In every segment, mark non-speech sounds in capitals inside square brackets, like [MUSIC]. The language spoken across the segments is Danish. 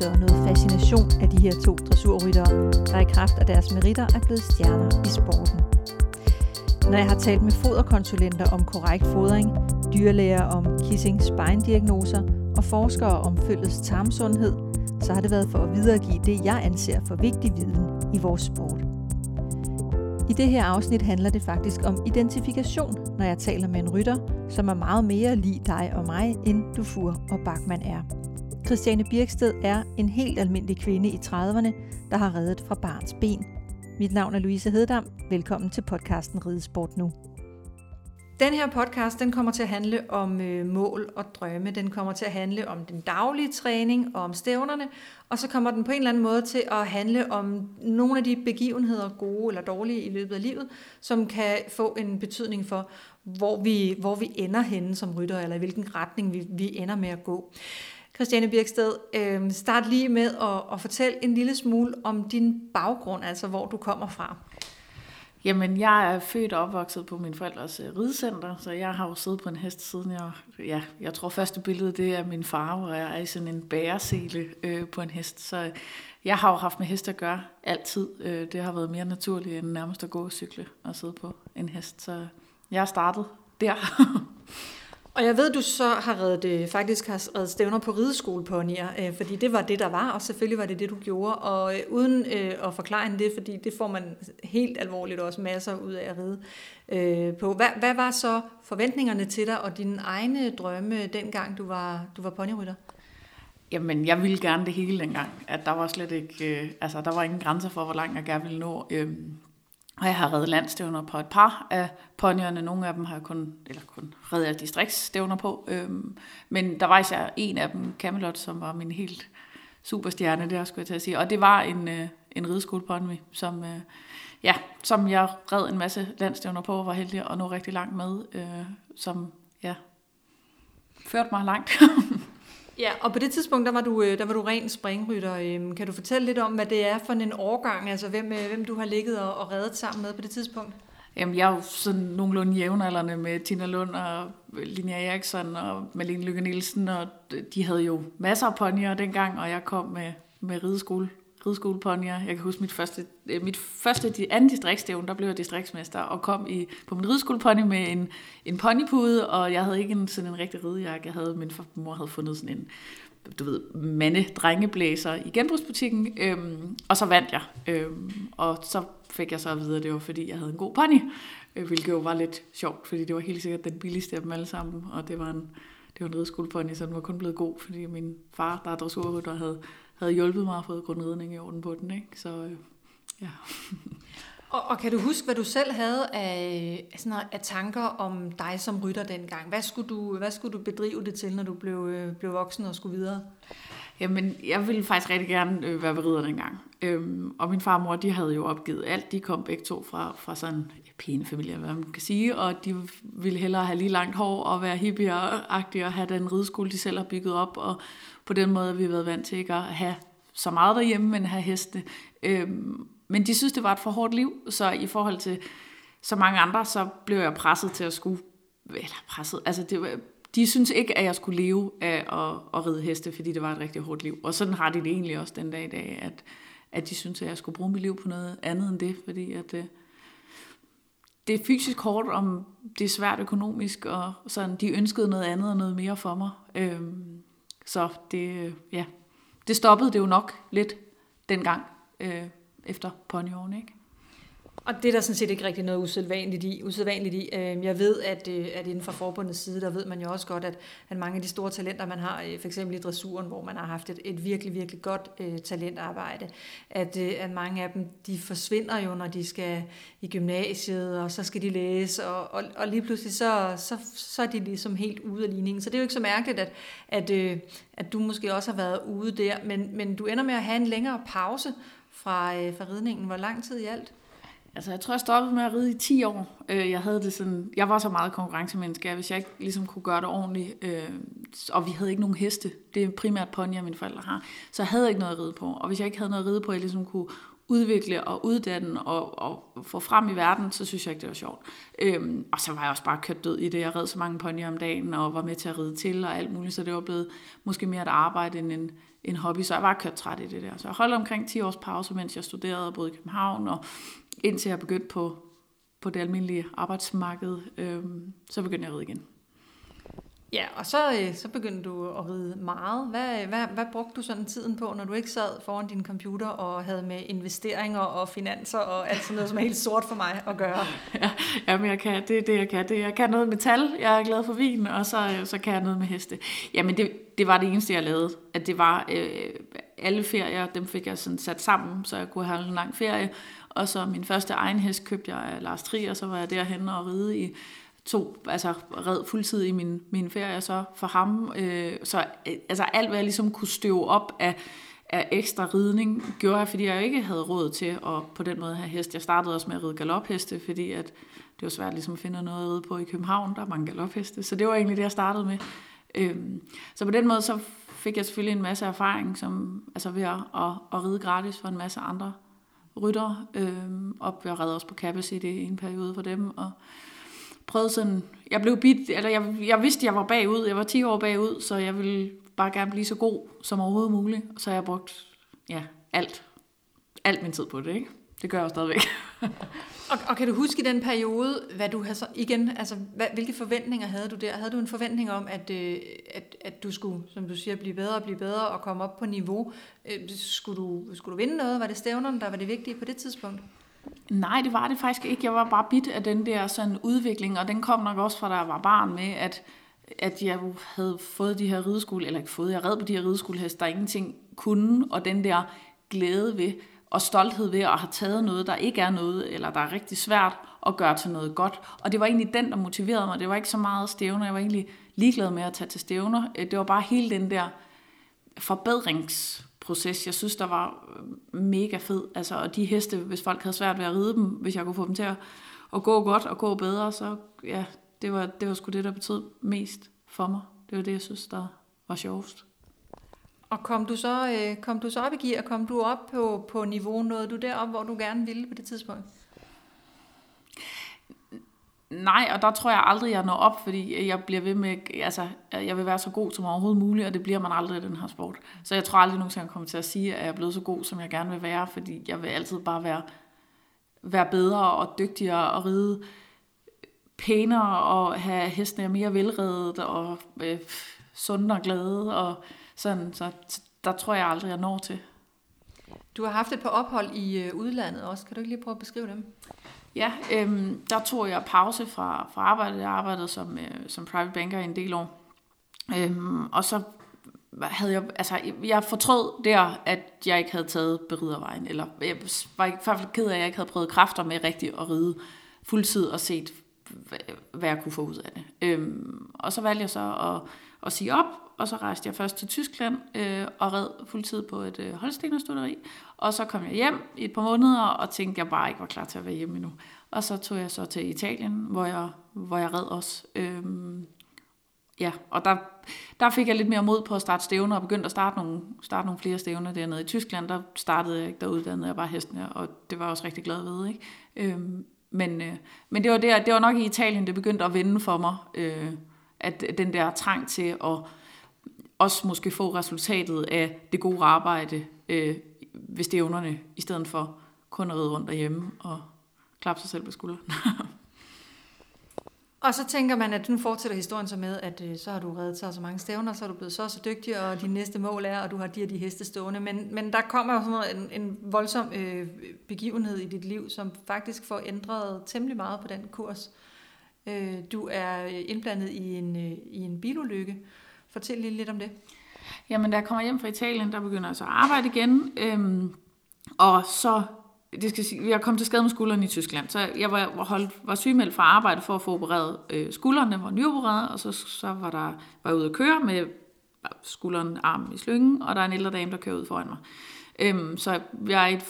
idoldyrkelse og noget fascination af de her to dressurryttere, der i kraft af deres meritter er blevet stjerner i sporten. Når jeg har talt med foderkonsulenter om korrekt fodring, dyrlæger om kissing spine-diagnoser og forskere om følges tarmsundhed, så har det været for at videregive det, jeg anser for vigtig viden i vores sport. I det her afsnit handler det faktisk om identifikation, når jeg taler med en rytter, som er meget mere lige dig og mig, end du fur og Bachmann er. Christiane Birksted er en helt almindelig kvinde i 30'erne, der har reddet fra barns ben. Mit navn er Louise Heddam. Velkommen til podcasten Ridesport Nu. Den her podcast den kommer til at handle om øh, mål og drømme. Den kommer til at handle om den daglige træning og om stævnerne. Og så kommer den på en eller anden måde til at handle om nogle af de begivenheder, gode eller dårlige i løbet af livet, som kan få en betydning for, hvor vi, hvor vi ender henne som rytter, eller i hvilken retning vi, vi ender med at gå. Christiane Birksted, øh, start lige med at, at fortælle en lille smule om din baggrund, altså hvor du kommer fra. Jamen, jeg er født og opvokset på min forældres øh, ridecenter, så jeg har jo siddet på en hest siden jeg... Ja, jeg tror første billede, det er min far, hvor jeg er i sådan en bæresele øh, på en hest. Så jeg har jo haft med hest at gøre altid. Øh, det har været mere naturligt end nærmest at gå og cykle og sidde på en hest. Så jeg har startet der. [LAUGHS] Og jeg ved, du så har reddet, øh, faktisk har reddet stævner på rideskoleponier, øh, fordi det var det, der var, og selvfølgelig var det det, du gjorde. Og øh, uden øh, at forklare det, fordi det får man helt alvorligt også masser ud af at ride øh, på. Hvad, hvad var så forventningerne til dig og dine egne drømme, dengang du var, du var ponyrytter? Jamen, jeg ville gerne det hele dengang. At der var slet ikke, øh, altså der var ingen grænser for, hvor langt jeg gerne ville nå. Øh, og jeg har reddet landstævner på et par af ponyerne. Nogle af dem har jeg kun, eller kun reddet distriktsstævner på. Øhm, men der var især en af dem, Camelot, som var min helt superstjerne der, skulle jeg til at sige. Og det var en, øh, en rideskolepony, som, øh, ja, som jeg red en masse landstævner på, og var heldig at nå rigtig langt med, øh, som ja, førte mig langt. [LAUGHS] Ja, og på det tidspunkt, der var du, øh, der var du ren springrytter. Øhm, kan du fortælle lidt om, hvad det er for en årgang, altså hvem, øh, hvem du har ligget og, og reddet sammen med på det tidspunkt? Jamen, jeg er jo sådan nogenlunde jævnaldrende med Tina Lund og Linnea Eriksson og Malene Lykke Nielsen, og de havde jo masser af ponyer dengang, og jeg kom med, med rideskole rideskoleponier. Jeg kan huske mit første, øh, mit første anden distriktsstævn, der blev jeg distriktsmester og kom i, på min rideskolepony med en, en ponypude, og jeg havde ikke en, sådan en rigtig ridejakke. Jeg havde, min mor havde fundet sådan en du ved, mande-drengeblæser i genbrugsbutikken, øhm, og så vandt jeg. Øhm, og så fik jeg så at vide, at det var fordi, jeg havde en god pony, øh, hvilket jo var lidt sjovt, fordi det var helt sikkert den billigste af dem alle sammen, og det var en, det var en rideskolepony, så den var kun blevet god, fordi min far, der er dressurrytter, havde havde hjulpet mig at få grundridning i orden på den. Ikke? Så øh, ja. [LAUGHS] Og, og kan du huske, hvad du selv havde af, sådan af tanker om dig som rytter dengang? Hvad skulle du, hvad skulle du bedrive det til, når du blev, øh, blev voksen og skulle videre? Jamen, jeg ville faktisk rigtig gerne øh, være ved ridder dengang. Øhm, og min far og mor, de havde jo opgivet alt. De kom begge to fra, fra sådan en pæne familie, hvad man kan sige. Og de ville hellere have lige langt hår og være hippie-agtige og have den rideskole, de selv har bygget op. Og på den måde vi har været vant til ikke at have så meget derhjemme, men have heste. Øhm, men de synes, det var et for hårdt liv, så i forhold til så mange andre, så blev jeg presset til at skulle, eller presset, altså det var, de synes ikke, at jeg skulle leve af at, at ride heste, fordi det var et rigtig hårdt liv. Og sådan har de det egentlig også den dag i dag, at, at de synes, at jeg skulle bruge mit liv på noget andet end det, fordi at, øh, det er fysisk hårdt, om det er svært økonomisk, og sådan, de ønskede noget andet og noget mere for mig. Øhm, så det, ja, det stoppede det jo nok lidt dengang øh, efter ponyårene, ikke? Og det er der sådan set ikke rigtig noget usædvanligt i. Usædvanligt i. Øh, jeg ved, at, øh, at inden for forbundets side, der ved man jo også godt, at, at mange af de store talenter, man har, øh, for eksempel i dressuren, hvor man har haft et, et virkelig, virkelig godt uh, talentarbejde, at, uh, at mange af dem, de forsvinder jo, når de skal i gymnasiet, og så skal de læse, og, og, og lige pludselig, så, så, så er de ligesom helt ude af ligningen. Så det er jo ikke så mærkeligt, at, at, uh, at du måske også har været ude der, men, men du ender med at have en længere pause fra, fra ridningen. Hvor lang tid i alt? Altså, jeg tror, jeg stoppede med at ride i 10 år. Øh, jeg havde det sådan, jeg var så meget konkurrencemenneske, at hvis jeg ikke ligesom kunne gøre det ordentligt, øh, og vi havde ikke nogen heste, det er primært ponyer, mine forældre har, så jeg havde ikke noget at ride på. Og hvis jeg ikke havde noget at ride på, jeg ligesom kunne udvikle og uddanne og, og få frem i verden, så synes jeg ikke, det var sjovt. Øhm, og så var jeg også bare kørt død i det. Jeg red så mange ponyer om dagen og var med til at ride til og alt muligt, så det var blevet måske mere et arbejde end en, en hobby, så jeg var kørt træt i det der. Så jeg holdt omkring 10 års pause, mens jeg studerede og boede i København, og indtil jeg begyndte på, på det almindelige arbejdsmarked, øhm, så begyndte jeg at ride igen. Ja, og så, øh, så begyndte du at ride meget. Hvad, hvad, hvad brugte du sådan tiden på, når du ikke sad foran din computer og havde med investeringer og finanser og alt sådan noget, som er helt sort for mig at gøre? [LAUGHS] Ja, jamen jeg kan, det er det, jeg kan. Det, jeg kan noget med tal, jeg er glad for vin, og så, så kan jeg noget med heste. Jamen det, det var det eneste, jeg lavede. At det var øh, alle ferier, dem fik jeg sådan sat sammen, så jeg kunne have en lang ferie. Og så min første egen hest købte jeg af Lars Trier, og så var jeg derhen og ride i to, altså red fuldtid i min, min ferie så for ham. Øh, så øh, altså alt, hvad jeg ligesom kunne støve op af, af ekstra ridning, gjorde jeg, fordi jeg ikke havde råd til at på den måde have hest. Jeg startede også med at ride galopheste, fordi at det var svært ligesom at finde noget at ride på i København. Der er mange galopheste, så det var egentlig det, jeg startede med. Øh, så på den måde så fik jeg selvfølgelig en masse erfaring som, altså ved at, at, at ride gratis for en masse andre rytter, øh, og jeg redde også på Capacity i en periode for dem, og prøvede sådan, jeg blev bit, eller jeg, jeg vidste, jeg var bagud, jeg var 10 år bagud, så jeg ville bare gerne blive så god som overhovedet muligt, så jeg brugt, ja, alt, alt min tid på det, ikke? Det gør jeg jo stadigvæk. og, og kan du huske i den periode, hvad du havde så, igen, altså, hvad, hvilke forventninger havde du der? Havde du en forventning om, at, øh, at, at du skulle, som du siger, blive bedre og blive bedre og komme op på niveau? Øh, skulle, du, skulle du vinde noget? Var det stævnerne, der var det vigtige på det tidspunkt? Nej, det var det faktisk ikke. Jeg var bare bit af den der sådan udvikling, og den kom nok også fra, da jeg var barn med, at, at jeg havde fået de her rideskole, eller ikke fået, jeg red på de her rideskolehest, der ingenting kunne, og den der glæde ved, og stolthed ved at have taget noget, der ikke er noget, eller der er rigtig svært, at gøre til noget godt. Og det var egentlig den, der motiverede mig. Det var ikke så meget stævner. Jeg var egentlig ligeglad med at tage til stævner. Øh, det var bare hele den der forbedringsproces, jeg synes, der var øh, mega fed. Altså, og de heste, hvis folk havde svært ved at ride dem, hvis jeg kunne få dem til at, at gå godt og gå bedre, så ja, det var, det var sgu det, der betød mest for mig. Det var det, jeg synes, der var sjovest. Og kom du så, øh, kom du så op i gear, kom du op på, på niveau, nåede du derop, hvor du gerne ville på det tidspunkt? Nej, og der tror jeg aldrig, jeg når op, fordi jeg bliver ved med, altså, jeg vil være så god som overhovedet muligt, og det bliver man aldrig i den her sport. Så jeg tror aldrig nogensinde, jeg kommer til at sige, at jeg er blevet så god, som jeg gerne vil være, fordi jeg vil altid bare være, være bedre og dygtigere og ride pænere og have hestene mere velredet og øh, sunde og glade og sådan. Så der tror jeg aldrig, jeg når til. Du har haft et par ophold i øh, udlandet også. Kan du ikke lige prøve at beskrive dem? Ja, øhm, der tog jeg pause fra, fra arbejdet. Jeg arbejdede som, øh, som private banker i en del år. Øhm, og så havde jeg, altså, jeg fortrød der, at jeg ikke havde taget beridervejen, eller jeg var i hvert fald ked af, at jeg ikke havde prøvet kræfter med rigtigt at ride fuldtid og set, hvad jeg kunne få ud af det. Øhm, og så valgte jeg så at, at sige op, og så rejste jeg først til Tyskland øh, og red fuldtid på et øh, holstenerstuderi. Og så kom jeg hjem i et par måneder og tænkte, at jeg bare ikke var klar til at være hjemme endnu. Og så tog jeg så til Italien, hvor jeg, hvor jeg red også. Øhm, ja, og der, der fik jeg lidt mere mod på at starte stævner, og begyndte at starte nogle, starte nogle flere stævner dernede i Tyskland. Der startede jeg ikke, der uddannede jeg bare hestene, og det var jeg også rigtig glad ved. Ikke? Øhm, men, øh, men det var, der, det var nok i Italien, det begyndte at vende for mig, øh, at den der trang til at også måske få resultatet af det gode arbejde øh, ved stævnerne, i stedet for kun at ride rundt derhjemme og klappe sig selv på skulderen. [LAUGHS] og så tænker man, at nu fortsætter historien så med, at øh, så har du reddet så så mange stævner, så er du blevet så så dygtig, og dine næste mål er, at du har de og de heste stående. Men, men der kommer jo sådan noget, en, en voldsom øh, begivenhed i dit liv, som faktisk får ændret temmelig meget på den kurs. Øh, du er indblandet i en, øh, i en bilulykke, Fortæl lige lidt om det. Jamen, da jeg kommer hjem fra Italien, der begynder jeg så at arbejde igen. Øhm, og så, det skal sige, jeg kom til skade med skulderen i Tyskland, så jeg var, holdt, var sygemeldt fra arbejde for at få opereret øh, skulderen, var nyopereret, og så, så var, der, var jeg ude at køre med skulderen, armen i slyngen, og der er en ældre dame, der kører ud foran mig. Øhm, så jeg er et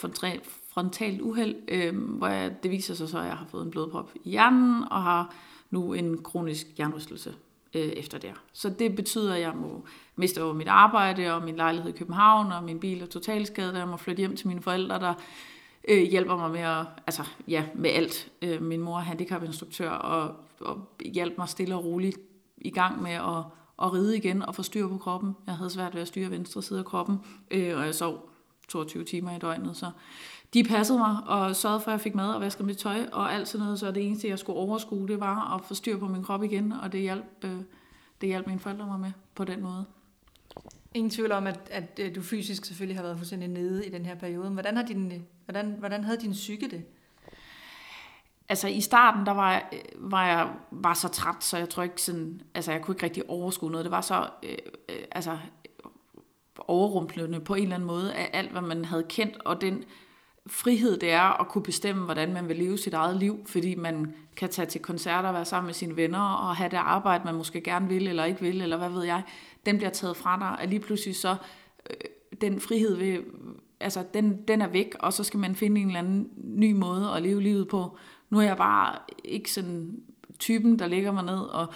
frontalt uheld, øhm, hvor jeg, det viser sig så, at jeg har fået en blodprop i hjernen, og har nu en kronisk hjernerystelse øh, efter det. Så det betyder, at jeg må miste over mit arbejde, og min lejlighed i København, og min bil er totalskadet, og jeg må flytte hjem til mine forældre, der øh, hjælper mig med, at, altså, ja, med alt. Øh, min mor er handicapinstruktør, og, og hjælper mig stille og roligt i gang med at, at ride igen og få styr på kroppen. Jeg havde svært ved at styre venstre side af kroppen, øh, og jeg sov 22 timer i døgnet, så de passede mig og sørgede for, at jeg fik mad og vaskede mit tøj og alt sådan noget, så det eneste, jeg skulle overskue, det var at få styr på min krop igen, og det hjalp, øh, det hjalp mine forældre mig med på den måde. Ingen tvivl om, at, at øh, du fysisk selvfølgelig har været fuldstændig nede i den her periode. Hvordan, har din, hvordan, hvordan havde din psyke det? Altså i starten, der var jeg, var jeg var så træt, så jeg tror ikke sådan, altså jeg kunne ikke rigtig overskue noget. Det var så, øh, øh, altså overrumplende på en eller anden måde af alt, hvad man havde kendt, og den frihed det er at kunne bestemme, hvordan man vil leve sit eget liv, fordi man kan tage til koncerter, være sammen med sine venner og have det arbejde, man måske gerne vil eller ikke vil, eller hvad ved jeg, den bliver taget fra dig, og lige pludselig så øh, den frihed vil, altså den, den er væk, og så skal man finde en eller anden ny måde at leve livet på. Nu er jeg bare ikke sådan typen, der ligger mig ned og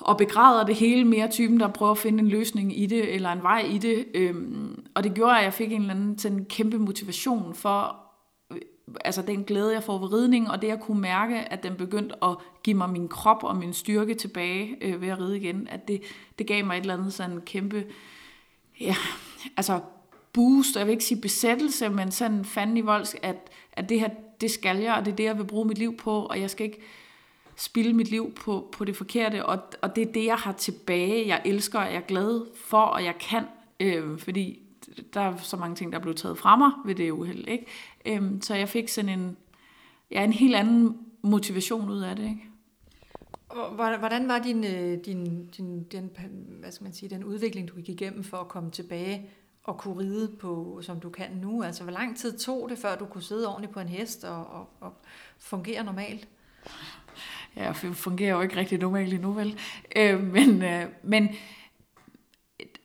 og begræder det hele mere typen, der prøver at finde en løsning i det, eller en vej i det. Øhm, og det gjorde, at jeg fik en eller anden sådan kæmpe motivation for, øh, altså den glæde, jeg får ved ridning, og det jeg kunne mærke, at den begyndte at give mig min krop og min styrke tilbage øh, ved at ride igen, at det, det gav mig et eller andet sådan kæmpe, ja, altså boost, jeg vil ikke sige besættelse, men sådan fanden i voldsk, at, at det her, det skal jeg, og det er det, jeg vil bruge mit liv på, og jeg skal ikke spilde mit liv på, på det forkerte, og, og det er det, jeg har tilbage, jeg elsker, og jeg er glad for, og jeg kan, øh, fordi der er så mange ting, der er blevet taget fra mig ved det uheld, ikke? Øh, så jeg fik sådan en, ja, en helt anden motivation ud af det, ikke? Hvordan var din, øh, din, din den, hvad skal man sige, den udvikling, du gik igennem for at komme tilbage og kunne ride på, som du kan nu? Altså, hvor lang tid tog det, før du kunne sidde ordentligt på en hest og, og, og fungere normalt? Ja, fungerer jo ikke rigtig normalt endnu, vel? Øh, men, øh, men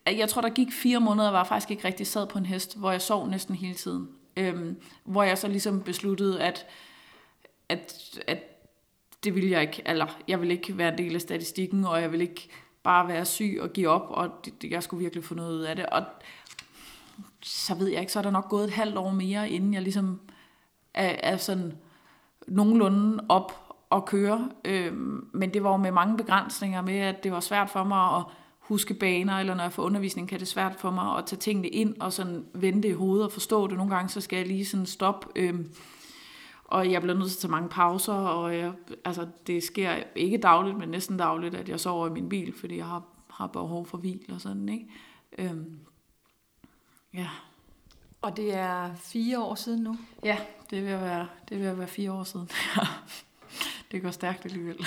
øh, jeg tror, der gik fire måneder, var faktisk ikke rigtig sad på en hest, hvor jeg sov næsten hele tiden. Øh, hvor jeg så ligesom besluttede, at, at, at det ville jeg ikke, eller jeg vil ikke være en del af statistikken, og jeg vil ikke bare være syg og give op, og det, jeg skulle virkelig få noget ud af det. Og så ved jeg ikke, så er der nok gået et halvt år mere, inden jeg ligesom er, er sådan nogenlunde op at køre. Øh, men det var jo med mange begrænsninger med, at det var svært for mig at huske baner, eller når jeg får undervisning, kan det svært for mig at tage tingene ind og sådan vente i hovedet og forstå det. Nogle gange så skal jeg lige sådan stoppe. Øh, og jeg bliver nødt til at tage mange pauser, og jeg, altså, det sker ikke dagligt, men næsten dagligt, at jeg sover i min bil, fordi jeg har, har behov for hvil og sådan, ikke? Øhm, ja. Og det er fire år siden nu? Ja, det vil være, det vil være fire år siden. [LAUGHS] det går stærkt alligevel. [LAUGHS]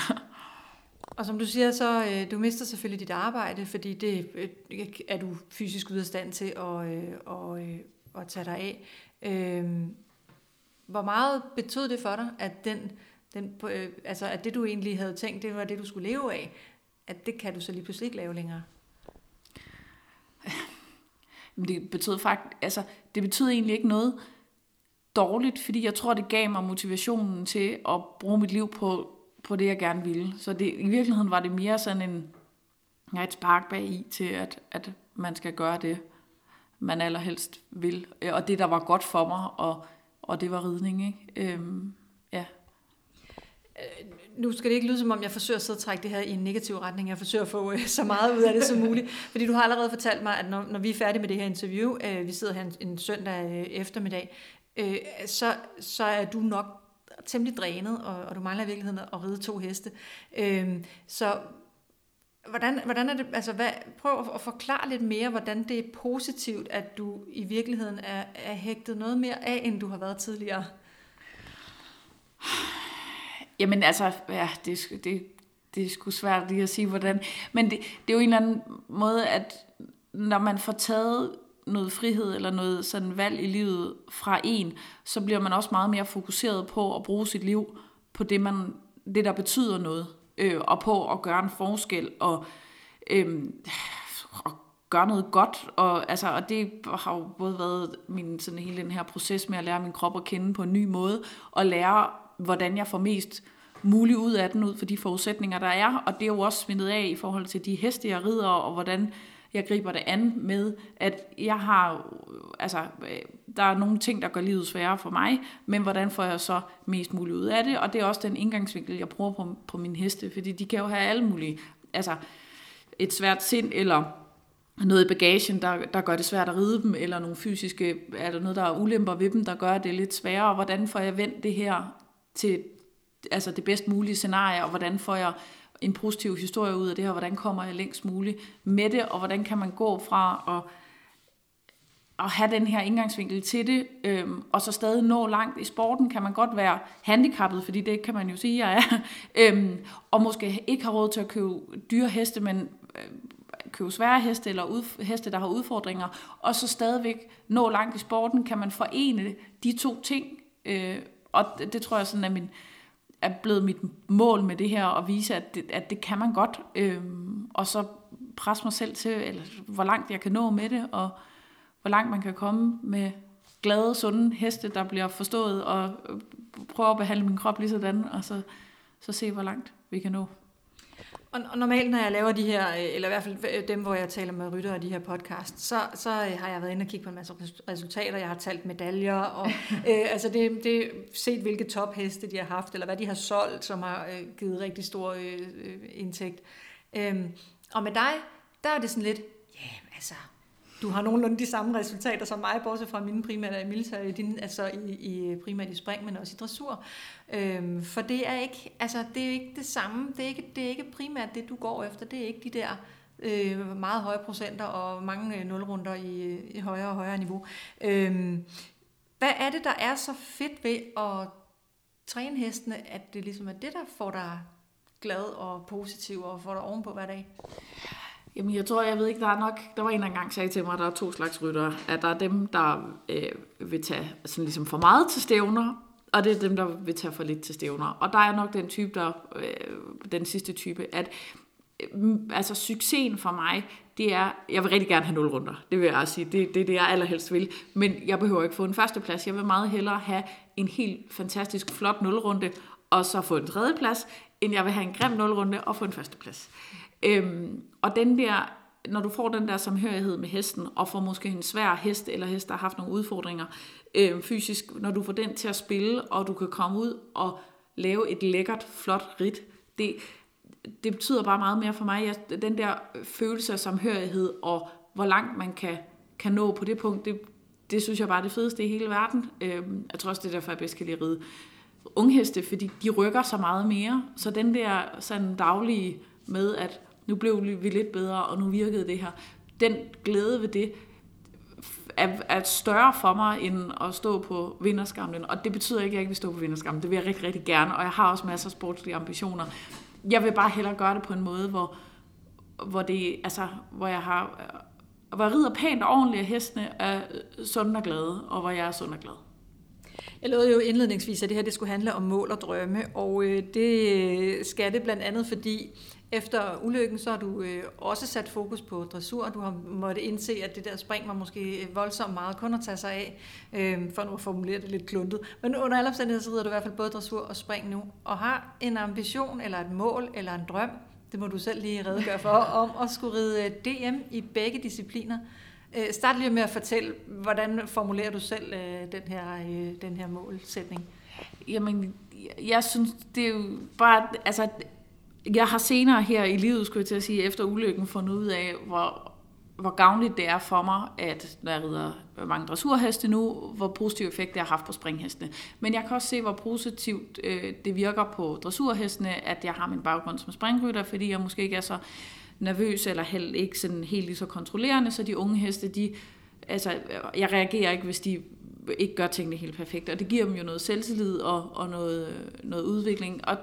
Og som du siger, så øh, du mister selvfølgelig dit arbejde, fordi det øh, er du fysisk ude af stand til at, øh, og, øh, at tage dig af. Øh, hvor meget betød det for dig, at den, den øh, altså at det du egentlig havde tænkt, det var det du skulle leve af, at det kan du så lige pludselig ikke lave længere? [LAUGHS] Det betød faktisk, altså det betød egentlig ikke noget dårligt, fordi jeg tror, det gav mig motivationen til at bruge mit liv på, på det, jeg gerne ville. Så det, i virkeligheden var det mere sådan en, ja, et spark bag i til, at, at man skal gøre det, man allerhelst vil. Og det, der var godt for mig, og, og det var ridning. Ikke? Øhm, ja. Øh, nu skal det ikke lyde som om, jeg forsøger at sidde og trække det her i en negativ retning. Jeg forsøger at få øh, så meget ud af det som muligt. [LAUGHS] Fordi du har allerede fortalt mig, at når, når vi er færdige med det her interview, øh, vi sidder her en, en søndag eftermiddag, øh, så, så er du nok temmelig drænet, og, og du mangler i virkeligheden at ride to heste. Øh, så hvordan, hvordan er det, altså hvad, prøv at forklare lidt mere, hvordan det er positivt, at du i virkeligheden er, er hægtet noget mere af, end du har været tidligere. Jamen altså, ja, det, det, det er sgu svært lige at sige, hvordan. Men det, det er jo en eller anden måde, at når man får taget noget frihed eller noget sådan valg i livet fra en, så bliver man også meget mere fokuseret på at bruge sit liv på det, man, det der betyder noget, øh, og på at gøre en forskel, og, øh, og gøre noget godt, og, altså, og det har jo både været min, sådan hele den her proces med at lære min krop at kende på en ny måde, og lære, hvordan jeg får mest muligt ud af den, ud for de forudsætninger, der er, og det er jo også smittet af i forhold til de heste, jeg rider, og hvordan jeg griber det an med, at jeg har, altså, øh, der er nogle ting, der gør livet sværere for mig, men hvordan får jeg så mest muligt ud af det, og det er også den indgangsvinkel, jeg bruger på, på mine heste, fordi de kan jo have alle mulige, altså et svært sind, eller noget i bagagen, der, der gør det svært at ride dem, eller nogle fysiske, er der noget, der er ulemper ved dem, der gør det lidt sværere, og hvordan får jeg vendt det her til altså det bedst mulige scenarie, og hvordan får jeg en positiv historie ud af det her, hvordan kommer jeg længst muligt med det, og hvordan kan man gå fra at, at have den her indgangsvinkel til det, øhm, og så stadig nå langt i sporten, kan man godt være handicappet, fordi det kan man jo sige, jeg er, [LAUGHS] øhm, og måske ikke har råd til at købe dyre heste, men øh, købe svære heste, eller ud, heste, der har udfordringer, og så stadigvæk nå langt i sporten, kan man forene de to ting, øh, og det, det tror jeg sådan er min, er blevet mit mål med det her, at vise, at det, at det kan man godt, øhm, og så presse mig selv til, eller hvor langt jeg kan nå med det, og hvor langt man kan komme med glade, sunde heste, der bliver forstået, og prøve at behandle min krop lige sådan, og så, så se, hvor langt vi kan nå. Og, og normalt, når jeg laver de her, øh, eller i hvert fald dem, hvor jeg taler med rytter og de her podcast, så, så øh, har jeg været inde og kigge på en masse resultater. Jeg har talt medaljer, og [LAUGHS] øh, altså det, det set, hvilke topheste de har haft, eller hvad de har solgt, som har øh, givet rigtig stor øh, øh indtægt. Øhm, og med dig, der er det sådan lidt, ja, yeah, altså, du har nogenlunde de samme resultater som mig, bortset fra mine primære i militær, din, altså i, i, primært i spring, men også i dressur. Øhm, for det er ikke, altså det er ikke det samme, det er ikke, det er ikke primært det, du går efter, det er ikke de der øh, meget høje procenter og mange øh, nulrunder i, i højere og højere niveau. Øhm, hvad er det, der er så fedt ved at træne hestene, at det ligesom er det, der får dig glad og positiv og får dig ovenpå hver dag? Jamen, jeg tror, jeg ved ikke, der er nok... Der var en, der engang sagde til mig, at der er to slags ryttere. At der er dem, der øh, vil tage sådan ligesom for meget til stævner, og det er dem, der vil tage for lidt til stævner. Og der er nok den type, der, øh, den sidste type, at øh, altså succesen for mig, det er, jeg vil rigtig gerne have nul runder. Det vil jeg også sige. Det, det er det, jeg allerhelst vil. Men jeg behøver ikke få en førsteplads. Jeg vil meget hellere have en helt fantastisk flot nulrunde, og så få en tredjeplads, end jeg vil have en grim nulrunde og få en førsteplads. Øhm, og den der, når du får den der samhørighed med hesten, og får måske en svær hest, eller hest, der har haft nogle udfordringer øhm, fysisk, når du får den til at spille, og du kan komme ud og lave et lækkert, flot rit, det, det betyder bare meget mere for mig. Jeg, den der følelse af samhørighed, og hvor langt man kan, kan nå på det punkt, det, det synes jeg bare er det fedeste i hele verden. Øhm, jeg tror også, det er derfor, jeg bedst kan lide at ride ungheste, fordi de rykker så meget mere. Så den der sådan daglige med, at nu blev vi lidt bedre, og nu virkede det her. Den glæde ved det er, er større for mig, end at stå på vinderskamlen. Og det betyder ikke, at jeg ikke vil stå på vinderskamlen. Det vil jeg rigtig, rigtig gerne, og jeg har også masser af sportslige ambitioner. Jeg vil bare hellere gøre det på en måde, hvor, hvor, det, altså, hvor jeg har øh, hvor jeg rider pænt og ordentligt, og hestene er sund og glade, og hvor jeg er sund og glad. Jeg lovede jo indledningsvis, at det her det skulle handle om mål og drømme, og øh, det skal det blandt andet, fordi efter ulykken, så har du øh, også sat fokus på dressur. Du har måttet indse, at det der spring var måske voldsomt meget kun at tage sig af, øh, for nu at formulere det lidt kluntet. Men under alle omstændigheder, så rider du i hvert fald både dressur og spring nu, og har en ambition, eller et mål, eller en drøm, det må du selv lige redegøre for, [LAUGHS] om at skulle ride øh, DM i begge discipliner. Øh, start lige med at fortælle, hvordan formulerer du selv øh, den, her, øh, den her målsætning? Jamen, jeg synes, det er jo bare, altså jeg har senere her i livet, skulle jeg til at sige, efter ulykken fundet ud af, hvor, hvor gavnligt det er for mig, at når jeg rider mange dressurheste nu, hvor positiv effekt det har haft på springhestene. Men jeg kan også se, hvor positivt øh, det virker på dressurhestene, at jeg har min baggrund som springrytter, fordi jeg måske ikke er så nervøs, eller helt, ikke sådan helt lige så kontrollerende, så de unge heste, de, altså, jeg reagerer ikke, hvis de ikke gør tingene helt perfekt, og det giver dem jo noget selvtillid og, og noget, øh, noget udvikling, og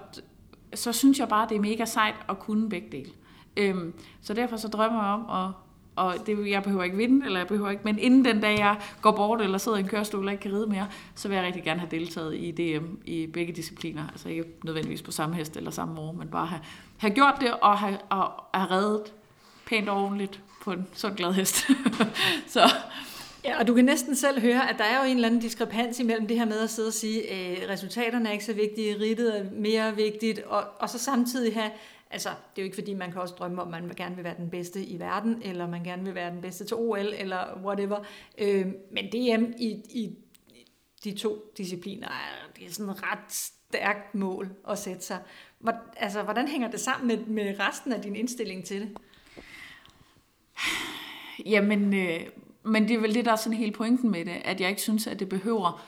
så synes jeg bare, det er mega sejt at kunne begge dele. Øhm, så derfor så drømmer jeg om, at, og det, jeg behøver ikke vinde, eller jeg behøver ikke, men inden den dag, jeg går bort eller sidder i en kørestol og ikke kan ride mere, så vil jeg rigtig gerne have deltaget i DM i begge discipliner. Altså ikke nødvendigvis på samme hest eller samme år, men bare have, have gjort det og have, og have reddet pænt og ordentligt på en sund glad hest. [LAUGHS] så og du kan næsten selv høre, at der er jo en eller anden diskrepans imellem det her med at sidde og sige, at øh, resultaterne er ikke så vigtige, ridtet er mere vigtigt, og, og så samtidig have, altså det er jo ikke fordi, man kan også drømme om, at man gerne vil være den bedste i verden, eller man gerne vil være den bedste til OL, eller whatever, øh, men DM i, i de to discipliner, det er sådan et ret stærkt mål at sætte sig. Hvor, altså, hvordan hænger det sammen med, med resten af din indstilling til det? Jamen, øh, men det er vel det, der er sådan hele pointen med det, at jeg ikke synes, at det behøver,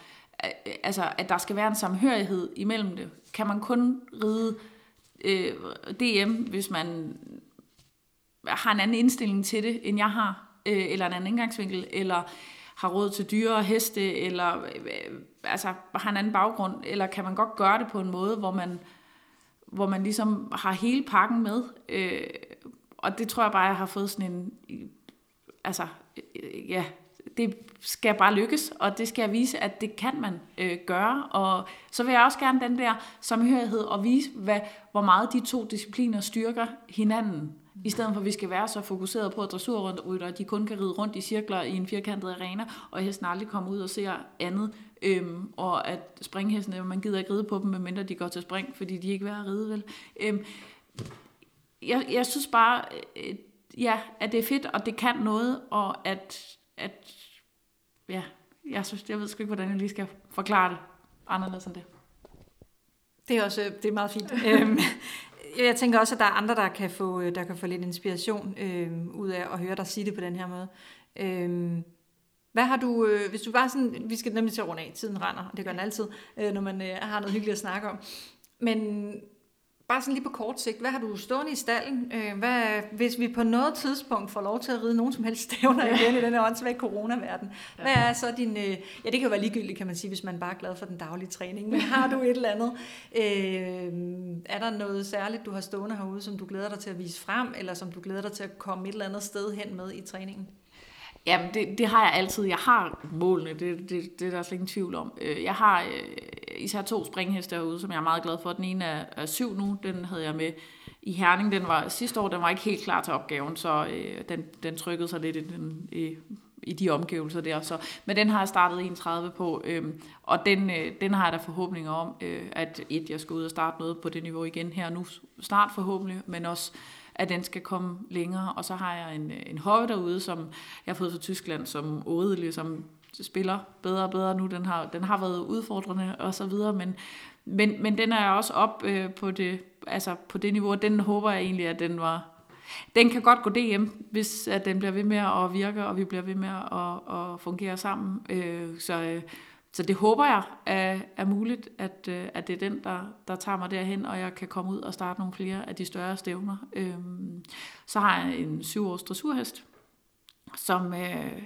altså at der skal være en samhørighed imellem det. Kan man kun ride øh, DM, hvis man har en anden indstilling til det, end jeg har, øh, eller en anden indgangsvinkel, eller har råd til dyre og heste, eller øh, altså har en anden baggrund, eller kan man godt gøre det på en måde, hvor man, hvor man ligesom har hele pakken med. Øh, og det tror jeg bare, jeg har fået sådan en altså, øh, ja, det skal bare lykkes, og det skal jeg vise, at det kan man øh, gøre. Og så vil jeg også gerne den der samhørighed og vise, hvad, hvor meget de to discipliner styrker hinanden. I stedet for, at vi skal være så fokuseret på, at dressurrytter, de kun kan ride rundt i cirkler i en firkantet arena, og hesten aldrig kommer ud og ser andet. Øhm, og at springhestene, man gider ikke ride på dem, medmindre de går til spring, fordi de ikke vil at ride vel. Øhm, jeg, jeg synes bare, øh, ja, at det er fedt, og det kan noget, og at, at ja, jeg, synes, jeg ved sgu ikke, hvordan jeg lige skal forklare det anderledes end det. Det er også det er meget fint. [LAUGHS] Øhm, jeg tænker også, at der er andre, der kan få, der kan få lidt inspiration øhm, ud af at høre dig sige det på den her måde. Øhm, hvad har du, øh, hvis du bare sådan, vi skal nemlig til at runde af, tiden render, og det gør den altid, øh, når man øh, har noget hyggeligt at snakke om. Men bare sådan lige på kort sigt, hvad har du stående i stallen? Øh, hvad, hvis vi på noget tidspunkt får lov til at ride nogen som helst stævner ja. igen i den her åndssvage coronaverden, ja. hvad er så din... Øh, ja, det kan jo være ligegyldigt, kan man sige, hvis man bare er glad for den daglige træning, men har du et eller andet? Øh, er der noget særligt, du har stående herude, som du glæder dig til at vise frem, eller som du glæder dig til at komme et eller andet sted hen med i træningen? Ja, det, det har jeg altid. Jeg har målene, det, det, det er der slet ingen tvivl om. Øh, jeg har især to springheste derude, som jeg er meget glad for. Den ene er, er syv nu, den havde jeg med i Herning. Den var sidste år, den var ikke helt klar til opgaven, så øh, den, den trykkede sig lidt i, den, i, i de omgivelser der. Så, men den har jeg startet 31 på, øh, og den, øh, den har jeg da forhåbninger om, øh, at et, jeg skal ud og starte noget på det niveau igen her nu snart forhåbentlig, men også at den skal komme længere. Og så har jeg en, øh, en hoppe derude, som jeg har fået fra Tyskland, som Odele, som spiller bedre og bedre nu. Den har, den har været udfordrende og så videre, men, men, men den er også op øh, på, det, altså på det niveau, og den håber jeg egentlig, at den var... Den kan godt gå DM, hvis at den bliver ved med at virke, og vi bliver ved med at, at fungere sammen. Øh, så, øh, så det håber jeg er, er muligt, at, øh, at det er den, der, der tager mig derhen, og jeg kan komme ud og starte nogle flere af de større stævner. Øhm, så har jeg en syvårs dressurhest, som øh,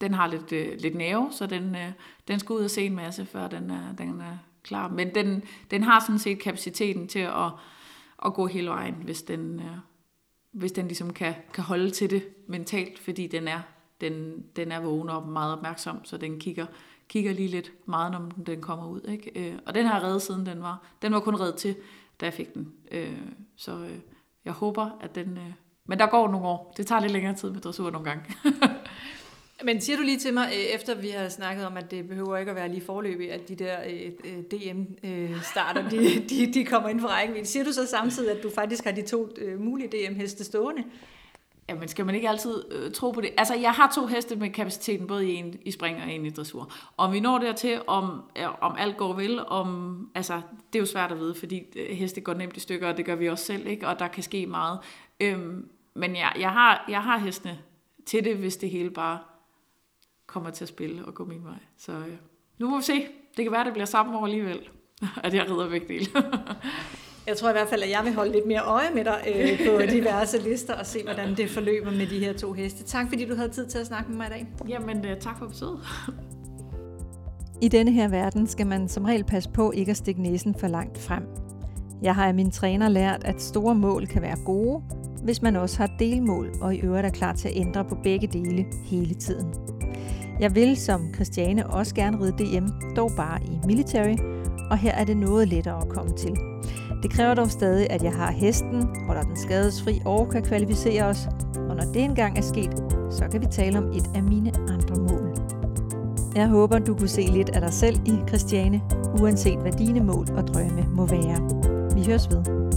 den har lidt, øh, lidt nerve, så den, øh, den skal ud og se en masse, før den er, den er klar. Men den, den har sådan set kapaciteten til at, at gå hele vejen, hvis den, øh, hvis den ligesom kan, kan holde til det mentalt, fordi den er, den, den er vågen og meget opmærksom, så den kigger kigger lige lidt meget, når den kommer ud. Ikke? Øh, og den har jeg reddet siden den var. Den var kun reddet til, da jeg fik den. Øh, så øh, jeg håber, at den... Øh, men der går nogle år. Det tager lidt længere tid med dressur nogle gange. [LAUGHS] Men siger du lige til mig, øh, efter vi har snakket om, at det behøver ikke at være lige forløbig, at de der øh, øh DM-starter, de, [LAUGHS] de, de kommer ind for rækkevidde. Siger du så samtidig, at du faktisk har de to mulige DM-heste stående? Jamen, skal man ikke altid øh, tro på det? Altså, jeg har to heste med kapaciteten, både i en i spring og en i dressur. Om vi når dertil, om, øh, om alt går vel, om, altså, det er jo svært at vide, fordi øh, heste går nemt i stykker, og det gør vi også selv, ikke? og der kan ske meget. Øhm, men jeg, jeg, har, jeg har hestene til det, hvis det hele bare kommer til at spille og gå min vej. Så øh, nu må vi se. Det kan være, det bliver samme år alligevel, [LAUGHS] at jeg rider begge dele. [LAUGHS] Jeg tror i hvert fald, at jeg vil holde lidt mere øje med dig øh, [LAUGHS] på diverse lister og se, hvordan det forløber med de her to heste. Tak fordi du havde tid til at snakke med mig i dag. Jamen, øh, tak for besøget. I denne her verden skal man som regel passe på ikke at stikke næsen for langt frem. Jeg har af min træner lært, at store mål kan være gode, hvis man også har delmål og i øvrigt er klar til at ændre på begge dele hele tiden. Jeg vil som Christiane også gerne ride DM, dog bare i military, og her er det noget lettere at komme til. Det kræver dog stadig, at jeg har hesten, holder den skadesfri og kan kvalificere os, og når det engang er sket, så kan vi tale om et af mine andre mål. Jeg håber, du kunne se lidt af dig selv i Christiane, uanset hvad dine mål og drømme må være. Vi høres ved.